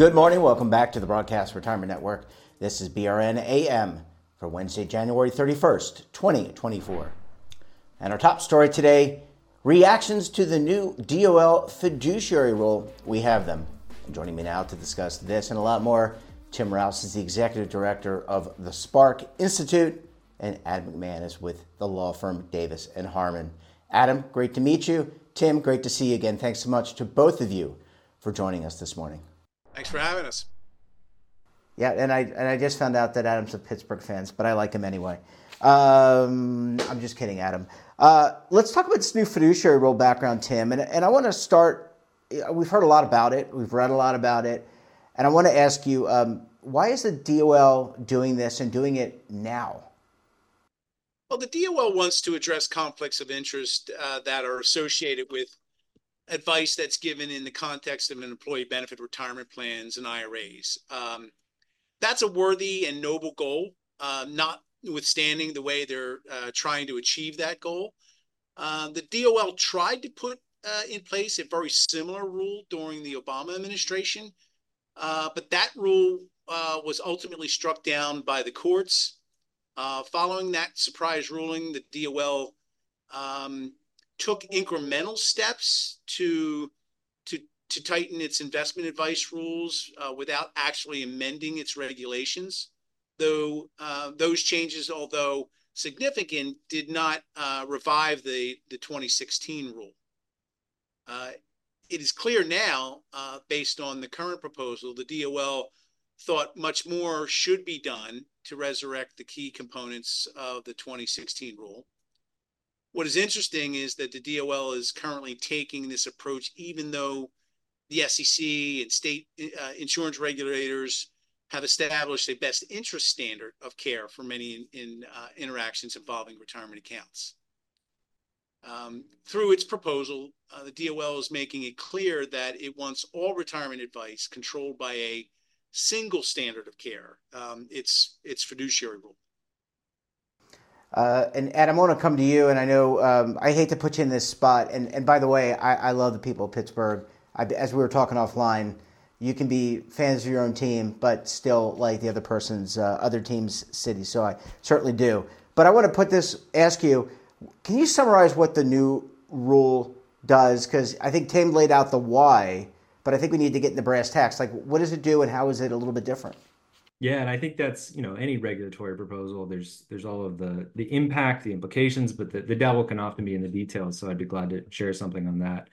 Good morning. Welcome back to the Broadcast Retirement Network. This is BRN AM for Wednesday, January 31st, 2024. And our top story today reactions to the new DOL fiduciary rule. We have them. And joining me now to discuss this and a lot more, Tim Rouse is the executive director of the Spark Institute, and Adam McMahon is with the law firm Davis and Harman. Adam, great to meet you. Tim, great to see you again. Thanks so much to both of you for joining us this morning. Thanks for having us. Yeah, and I and I just found out that Adam's a Pittsburgh fan, but I like him anyway. Um, I'm just kidding, Adam. Uh, let's talk about this new fiduciary rule background, Tim. And, and I want to start. We've heard a lot about it. We've read a lot about it, and I want to ask you, um, why is the DOL doing this and doing it now? Well, the DOL wants to address conflicts of interest uh, that are associated with advice that's given in the context of an employee benefit retirement plans and IRAs. Um, that's a worthy and noble goal, uh, notwithstanding the way they're uh, trying to achieve that goal. Uh, the DOL tried to put uh, in place a very similar rule during the Obama administration, uh, but that rule uh, was ultimately struck down by the courts. following that surprise ruling, the DOL um, took incremental steps to to to tighten its investment advice rules uh, without actually amending its regulations. Though uh, those changes, although significant, did not uh, revive the the 2016 rule. Uh, it is clear now, uh, based on the current proposal, the DOL thought much more should be done to resurrect the key components of the 2016 rule. What is interesting is that the DOL is currently taking this approach, even though the SEC and state uh, insurance regulators have established a best interest standard of care for many in, in uh, interactions involving retirement accounts. Um, through its proposal, uh, the DOL is making it clear that it wants all retirement advice controlled by a single standard of care. Um, its its fiduciary rule. Uh, and Adam, I want to come to you, and I know um, I hate to put you in this spot. And, and by the way, I, I love the people of Pittsburgh. I, as we were talking offline, you can be fans of your own team, but still like the other person's uh, other team's city. So I certainly do. But I want to put this, ask you, can you summarize what the new rule does? Because I think Tim laid out the why, but I think we need to get in the brass tacks. Like, what does it do, and how is it a little bit different? Yeah, and I think that's, you know, any regulatory proposal, there's there's all of the the impact, the implications, but the, the devil can often be in the details. So I'd be glad to share something on that.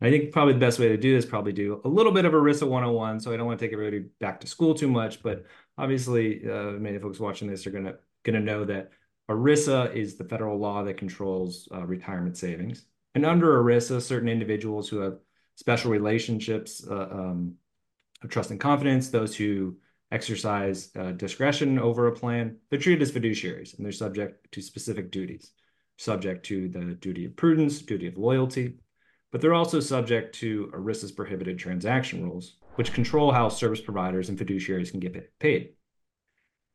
And I think probably the best way to do this probably do a little bit of ERISA 101. So I don't want to take everybody back to school too much, but obviously uh, many folks watching this are gonna gonna know that ERISA is the federal law that controls uh, retirement savings. And under ERISA, certain individuals who have special relationships uh, um, of trust and confidence, those who exercise uh, discretion over a plan, they're treated as fiduciaries and they're subject to specific duties, subject to the duty of prudence, duty of loyalty, but they're also subject to ERISA's prohibited transaction rules, which control how service providers and fiduciaries can get paid.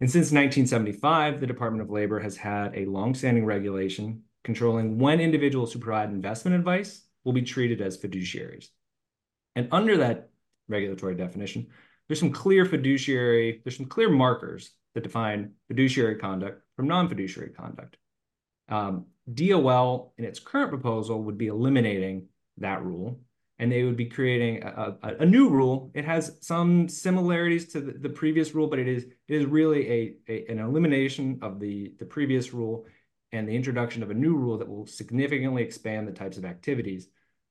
And since 1975, the Department of Labor has had a longstanding regulation controlling when individuals who provide investment advice will be treated as fiduciaries. And under that regulatory definition, there's some clear fiduciary, there's some clear markers that define fiduciary conduct from non-fiduciary conduct. Um, DOL, in its current proposal, would be eliminating that rule, and they would be creating a, a, a new rule. It has some similarities to the, the, previous rule, but it is it is really a, a an elimination of the the previous rule and the introduction of a new rule that will significantly expand the types of activities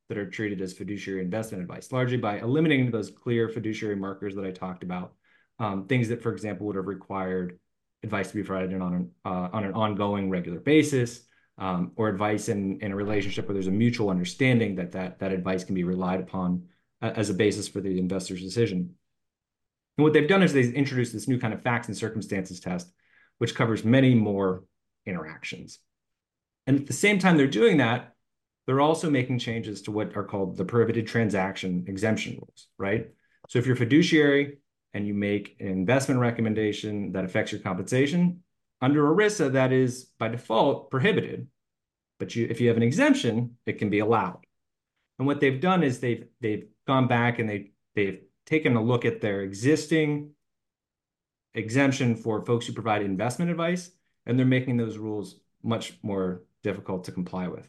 that are treated as fiduciary investment advice, largely by eliminating those clear fiduciary markers that I talked about. Um, things that, for example, would have required advice to be provided on an, uh, on an ongoing regular basis, um, or advice in, in a relationship where there's a mutual understanding that, that that advice can be relied upon uh, as a basis for the investor's decision. And what they've done is they've introduced this new kind of facts and circumstances test, which covers many more interactions. And at the same time they're doing that, they're also making changes to what are called the prohibited transaction exemption rules, right? So if you're fiduciary and you make an investment recommendation that affects your compensation, under ERISA, that is by default prohibited. But you, if you have an exemption, it can be allowed. And what they've done is they've they've gone back and they they've taken a look at their existing exemption for folks who provide investment advice, and they're making those rules much more difficult to comply with.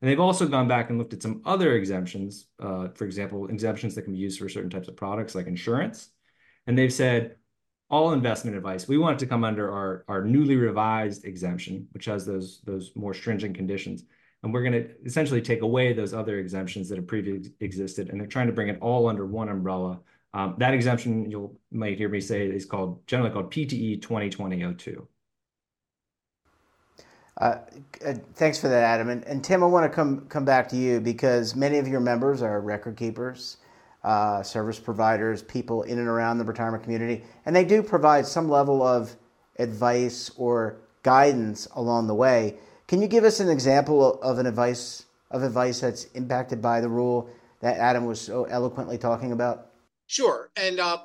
And they've also gone back and looked at some other exemptions, uh, for example, exemptions that can be used for certain types of products like insurance. And they've said all investment advice, we want it to come under our, our newly revised exemption, which has those, those more stringent conditions. And we're going to essentially take away those other exemptions that have previously existed. And they're trying to bring it all under one umbrella. Um, that exemption, you'll might hear me say, is called generally called PTE 2020-02. Uh, uh, thanks for that, Adam. And, and, Tim, I want to come come back to you because many of your members are record keepers, uh, service providers, people in and around the retirement community, and they do provide some level of advice or guidance along the way. Can you give us an example of an advice of advice that's impacted by the rule that Adam was so eloquently talking about? Sure. And uh,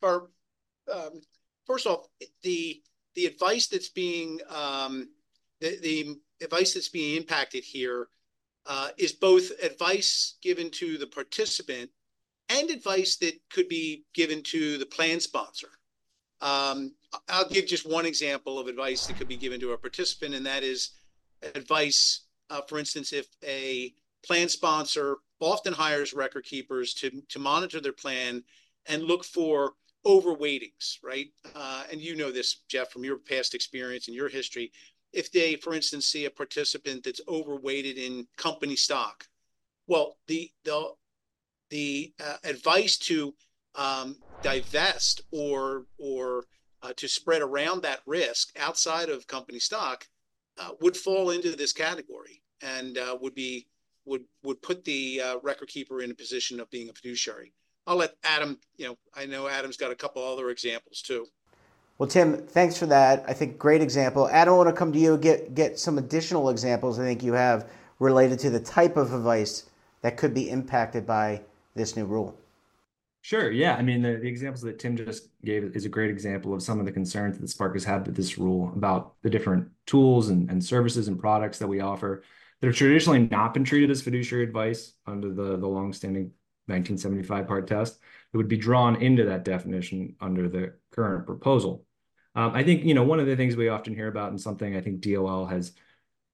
for um, first off, the the advice that's being um, the, advice that's being impacted here uh, is both advice given to the participant and advice that could be given to the plan sponsor. Um, I'll give just one example of advice that could be given to a participant, and that is advice, uh, for instance, if a plan sponsor often hires record keepers to, to monitor their plan and look for overweightings, right? Uh, and you know this, Jeff, from your past experience and your history if they, for instance, see a participant that's overweighted in company stock. Well, the the the uh, advice to um, divest or or uh, to spread around that risk outside of company stock uh, would fall into this category and uh, would be would would put the uh, record keeper in a position of being a fiduciary. I'll let Adam. You know, I know Adam's got a couple other examples too. Well, Tim, thanks for that. I think great example. Adam, I want to come to you get get some additional examples. I think you have related to the type of advice that could be impacted by this new rule. Sure. Yeah. I mean, the, the examples that Tim just gave is a great example of some of the concerns that Spark has had with this rule about the different tools and, and services and products that we offer that have traditionally not been treated as fiduciary advice under the, the longstanding 1975 part test. It would be drawn into that definition under the current proposal. Um, I think you know one of the things we often hear about, and something I think DOL has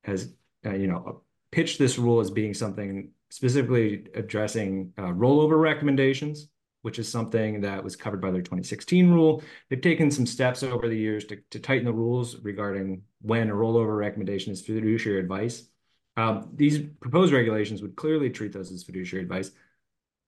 has uh, you know pitched this rule as being something specifically addressing uh, rollover recommendations, which is something that was covered by their 2016 rule. They've taken some steps over the years to, to tighten the rules regarding when a rollover recommendation is fiduciary advice. Um, these proposed regulations would clearly treat those as fiduciary advice.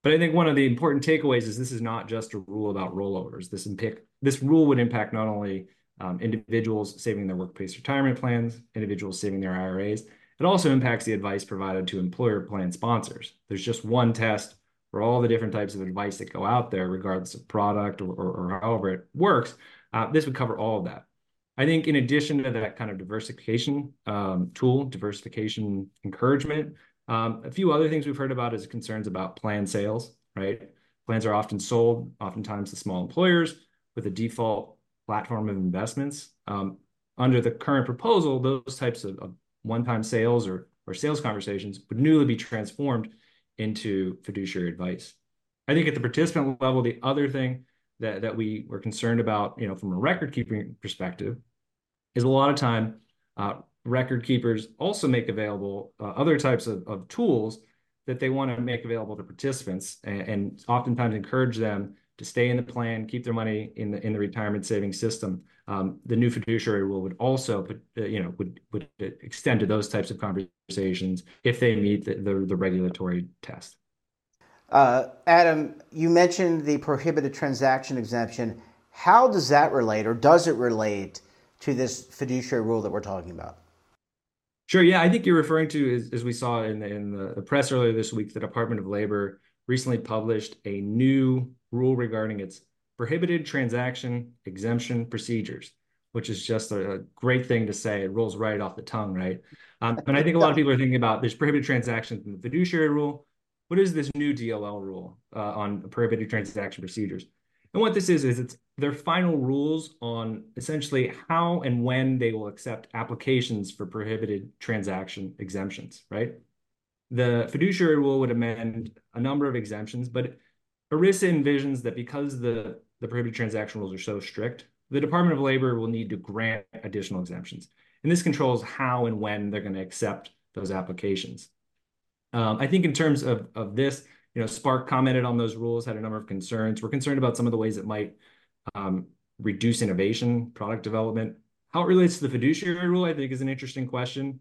But I think one of the important takeaways is this is not just a rule about rollovers. This impact this rule would impact not only um, individuals saving their workplace retirement plans, individuals saving their IRAs. It also impacts the advice provided to employer plan sponsors. There's just one test for all the different types of advice that go out there, regardless of product or, or, or however it works. Uh, this would cover all of that. I think in addition to that kind of diversification um, tool, diversification encouragement, um, a few other things we've heard about is concerns about plan sales, right? Plans are often sold, oftentimes to small employers with a default platform of investments. Um, under the current proposal, those types of, of one-time sales or, or sales conversations would newly be transformed into fiduciary advice. I think at the participant level, the other thing that, that we were concerned about, you know, from a record keeping perspective, is a lot of time uh, record keepers also make available uh, other types of, of tools that they want to make available to participants and, and, oftentimes encourage them to stay in the plan, keep their money in the in the retirement savings system. Um, the new fiduciary rule would also, put, uh, you know, would would extend to those types of conversations if they meet the, the, the regulatory test. Uh, Adam, you mentioned the prohibited transaction exemption. How does that relate, or does it relate to this fiduciary rule that we're talking about? Sure. Yeah, I think you're referring to, as, as we saw in the, in the press earlier this week, the Department of Labor recently published a new rule regarding its prohibited transaction exemption procedures, which is just a, a great thing to say. It rolls right off the tongue, right? Um, and I think a lot of people are thinking about there's prohibited transactions in the fiduciary rule. What is this new DOL rule uh, on prohibited transaction procedures? And what this is, is it's their final rules on essentially how and when they will accept applications for prohibited transaction exemptions, right? The fiduciary rule would amend a number of exemptions, but ERISA envisions that because the the prohibited transaction rules are so strict, the Department of Labor will need to grant additional exemptions. And this controls how and when they're going to accept those applications. Um, I think in terms of of this, you know, Spark commented on those rules, had a number of concerns. We're concerned about some of the ways it might um, reduce innovation, product development. How it relates to the fiduciary rule, I think, is an interesting question.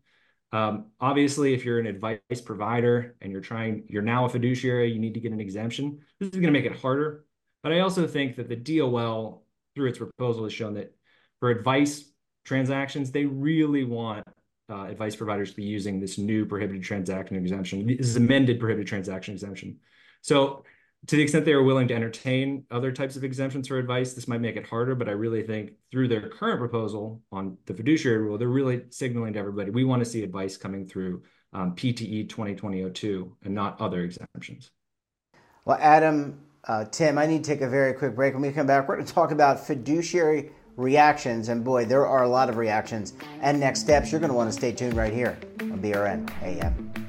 Um, obviously, if you're an advice provider and you're trying, you're now a fiduciary, you need to get an exemption. This is going to make it harder. But I also think that the DOL, through its proposal, has shown that for advice transactions, they really want uh, advice providers to be using this new prohibited transaction exemption, this is amended prohibited transaction exemption. So to the extent they are willing to entertain other types of exemptions for advice, this might make it harder. But I really think through their current proposal on the fiduciary rule, they're really signaling to everybody, we want to see advice coming through um, PTE 2020-02 and not other exemptions. Well, Adam, uh, Tim, I need to take a very quick break. When we come back, we're going to talk about fiduciary reactions. And boy, there are a lot of reactions and next steps. You're going to want to stay tuned right here on BRN AM.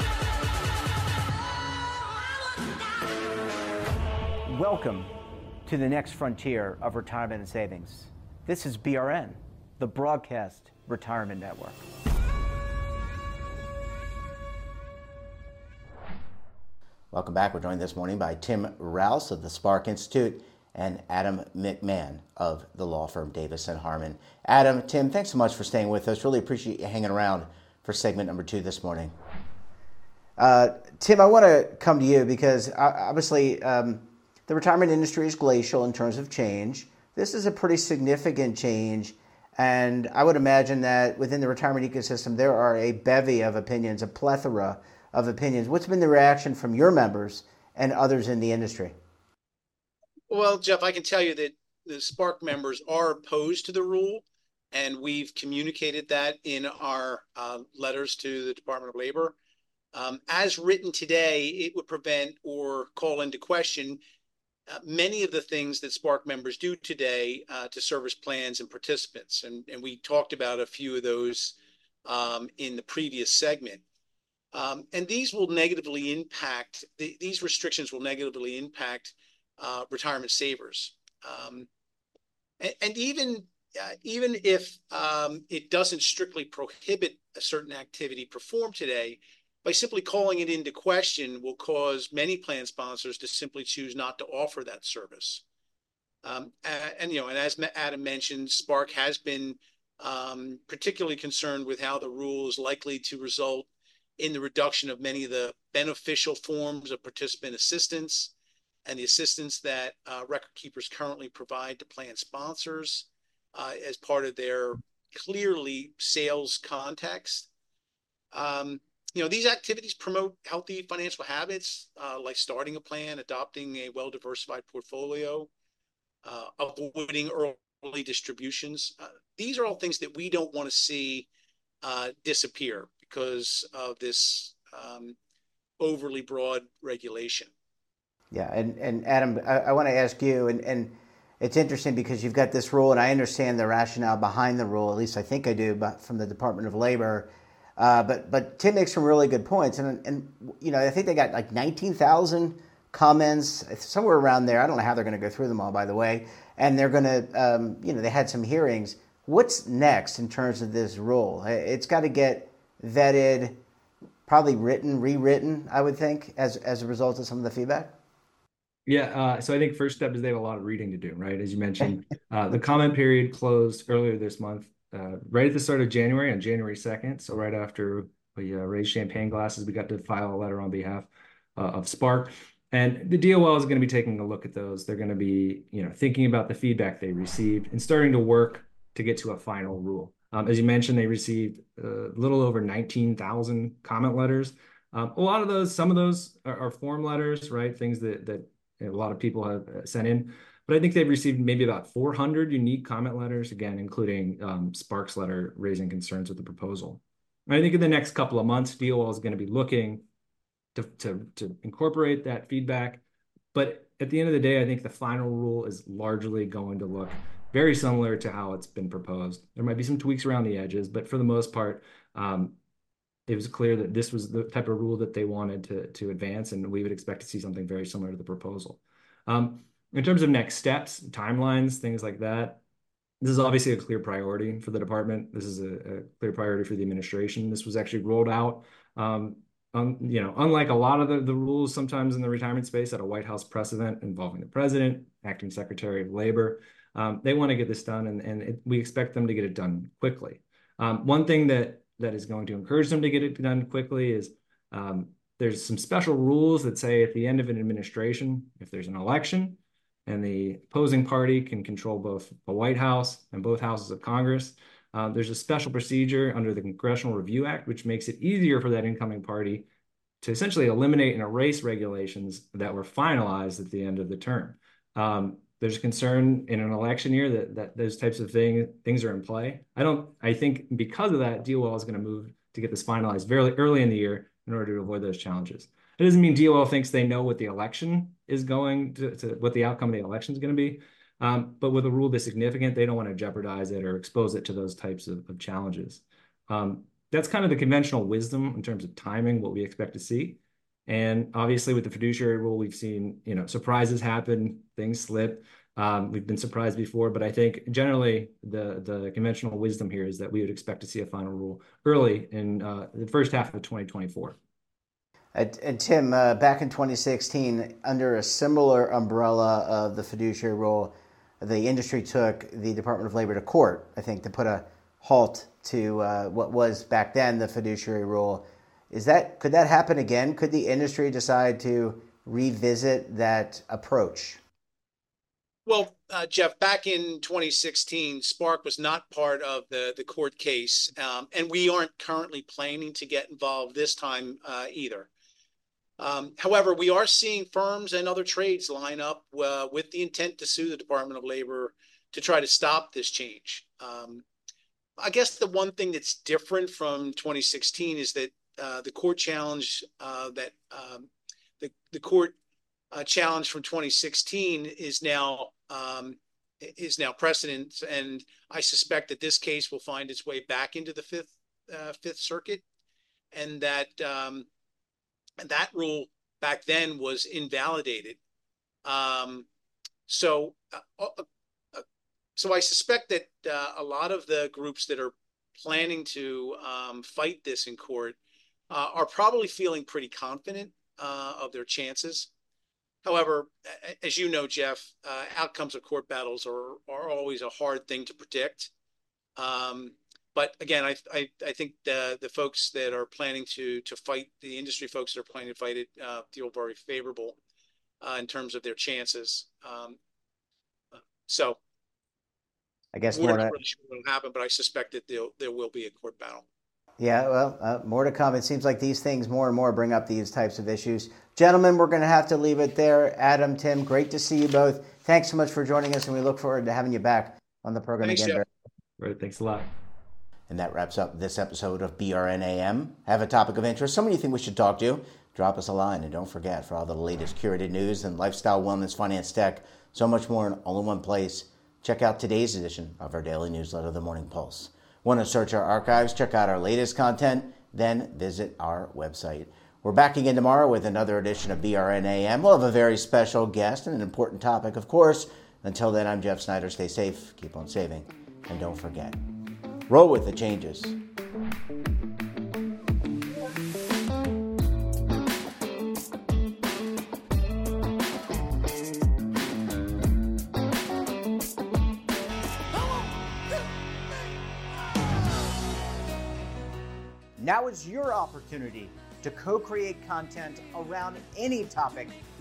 Welcome to the next frontier of retirement and savings. This is BRN, the Broadcast Retirement Network. Welcome back. We're joined this morning by Tim Rouse of the Spark Institute and Adam McMahon of the law firm Davis and Harman. Adam, Tim, thanks so much for staying with us. Really appreciate you hanging around for segment number two this morning. Uh, Tim, I want to come to you because obviously um, the retirement industry is glacial in terms of change. This is a pretty significant change. And I would imagine that within the retirement ecosystem, there are a bevy of opinions, a plethora of opinions. What's been the reaction from your members and others in the industry? Well, Jeff, I can tell you that the Spark members are opposed to the rule, and we've communicated that in our uh, letters to the Department of Labor. Um, as written today, it would prevent or call into question uh, many of the things that Spark members do today uh, to service plans and participants. And, and we talked about a few of those um, in the previous segment. Um, and these will negatively impact, the, these restrictions will negatively impact uh, retirement savers. Um, and, and, even, uh, even if um, it doesn't strictly prohibit a certain activity performed today, by simply calling it into question will cause many plan sponsors to simply choose not to offer that service. Um, and, and, you know, and as Adam mentioned, Spark has been um, particularly concerned with how the rule is likely to result in the reduction of many of the beneficial forms of participant assistance and the assistance that uh, record keepers currently provide to plan sponsors uh, as part of their clearly sales context. Um, you know, these activities promote healthy financial habits uh, like starting a plan, adopting a well diversified portfolio, uh, avoiding early distributions. Uh, these are all things that we don't want to see uh, disappear because of this, um, overly broad regulation. Yeah, and, and Adam, I, I want to ask you, and, and it's interesting because you've got this rule, and I understand the rationale behind the rule. At least I think I do, but from the Department of Labor. Uh, but but Tim makes some really good points, and and you know I think they got like nineteen thousand comments somewhere around there. I don't know how they're going to go through them all, by the way. And they're going to, um, you know, they had some hearings. What's next in terms of this rule? It's got to get vetted, probably written, rewritten. I would think as as a result of some of the feedback. Yeah, uh, so I think first step is they have a lot of reading to do, right? As you mentioned, uh, the comment period closed earlier this month, uh, right at the start of January on January 2nd. So right after we uh, raised champagne glasses, we got to file a letter on behalf uh, of Spark. And the DOL is going to be taking a look at those. They're going to be, you know, thinking about the feedback they received and starting to work to get to a final rule. Um, as you mentioned, they received a little over 19,000 comment letters. Um, a lot of those, some of those are, are form letters, right? Things that that a lot of people have uh, sent in. But I think they've received maybe about 400 unique comment letters, again, including um, Sparks letter raising concerns with the proposal. And I think in the next couple of months, DOL is going to be looking to, to, to incorporate that feedback. But at the end of the day, I think the final rule is largely going to look very similar to how it's been proposed. There might be some tweaks around the edges, but for the most part, um, it was clear that this was the type of rule that they wanted to, to advance, and we would expect to see something very similar to the proposal. Um, in terms of next steps, timelines, things like that, this is obviously a clear priority for the department. This is a, a clear priority for the administration. This was actually rolled out um, you know, unlike a lot of the, the rules sometimes in the retirement space at a White House precedent involving the president, acting secretary of labor, um, they want to get this done and, and it, we expect them to get it done quickly. Um, one thing that, that is going to encourage them to get it done quickly is um, there's some special rules that say at the end of an administration, if there's an election and the opposing party can control both the White House and both houses of Congress, uh, there's a special procedure under the Congressional Review Act, which makes it easier for that incoming party to essentially eliminate and erase regulations that were finalized at the end of the term. Um, there's concern in an election year that, that those types of thing, things are in play. I don't. I think because of that, DOL is going to move to get this finalized very early in the year in order to avoid those challenges. It doesn't mean DOL thinks they know what the election is going to, to what the outcome of the election is going to be. Um, but with a rule this significant, they don't want to jeopardize it or expose it to those types of, of challenges. Um, that's kind of the conventional wisdom in terms of timing, what we expect to see. And obviously, with the fiduciary rule, we've seen you know surprises happen, things slip. Um, we've been surprised before, but I think generally the the conventional wisdom here is that we would expect to see a final rule early in uh, the first half of 2024. And, Tim, uh, back in 2016, under a similar umbrella of the fiduciary rule, the industry took the Department of Labor to court, I think, to put a halt to uh, what was back then the fiduciary rule. Is that could that happen again? Could the industry decide to revisit that approach? Well, uh, Jeff, back in 2016, Spark was not part of the the court case, um, and we aren't currently planning to get involved this time uh, either. Um, however, we are seeing firms and other trades line up uh, with the intent to sue the Department of Labor to try to stop this change. Um, I guess the one thing that's different from 2016 is that uh, the court challenge uh, that um, the, the court uh, challenge from 2016 is now um, is now precedent, and I suspect that this case will find its way back into the Fifth uh, Fifth Circuit, and that um, that rule back then was invalidated. Um, so, uh, uh, uh, so I suspect that uh, a lot of the groups that are planning to um, fight this in court uh, are probably feeling pretty confident uh, of their chances. However, as you know, Jeff, outcomes of court battles are are always a hard thing to predict. Um, but again, I, I, I think the the folks that are planning to to fight the industry folks that are planning to fight it uh, feel very favorable uh, in terms of their chances. Um, so, I guess we're more not to, really sure what will happen, but I suspect that there there will be a court battle. Yeah, well, uh, more to come. It seems like these things more and more bring up these types of issues. Gentlemen, we're going to have to leave it there. Adam, Tim, great to see you both. Thanks so much for joining us, and we look forward to having you back on the program Thanks, again. Jeff. Right. Thanks a lot. And that wraps up this episode of BRNAM. Have a topic of interest, someone you think we should talk to? drop us a line. And don't forget, for all the latest curated news and lifestyle, wellness, finance, tech, so much more in all in one place, check out today's edition of our daily newsletter, The Morning Pulse. Want to search our archives, check out our latest content, then visit our website. We're back again tomorrow with another edition of BRNAM. We'll have a very special guest and an important topic, of course. Until then, I'm Jeff Snyder. Stay safe, keep on saving, and don't forget roll with the changes. Now is your opportunity to co create content around any topic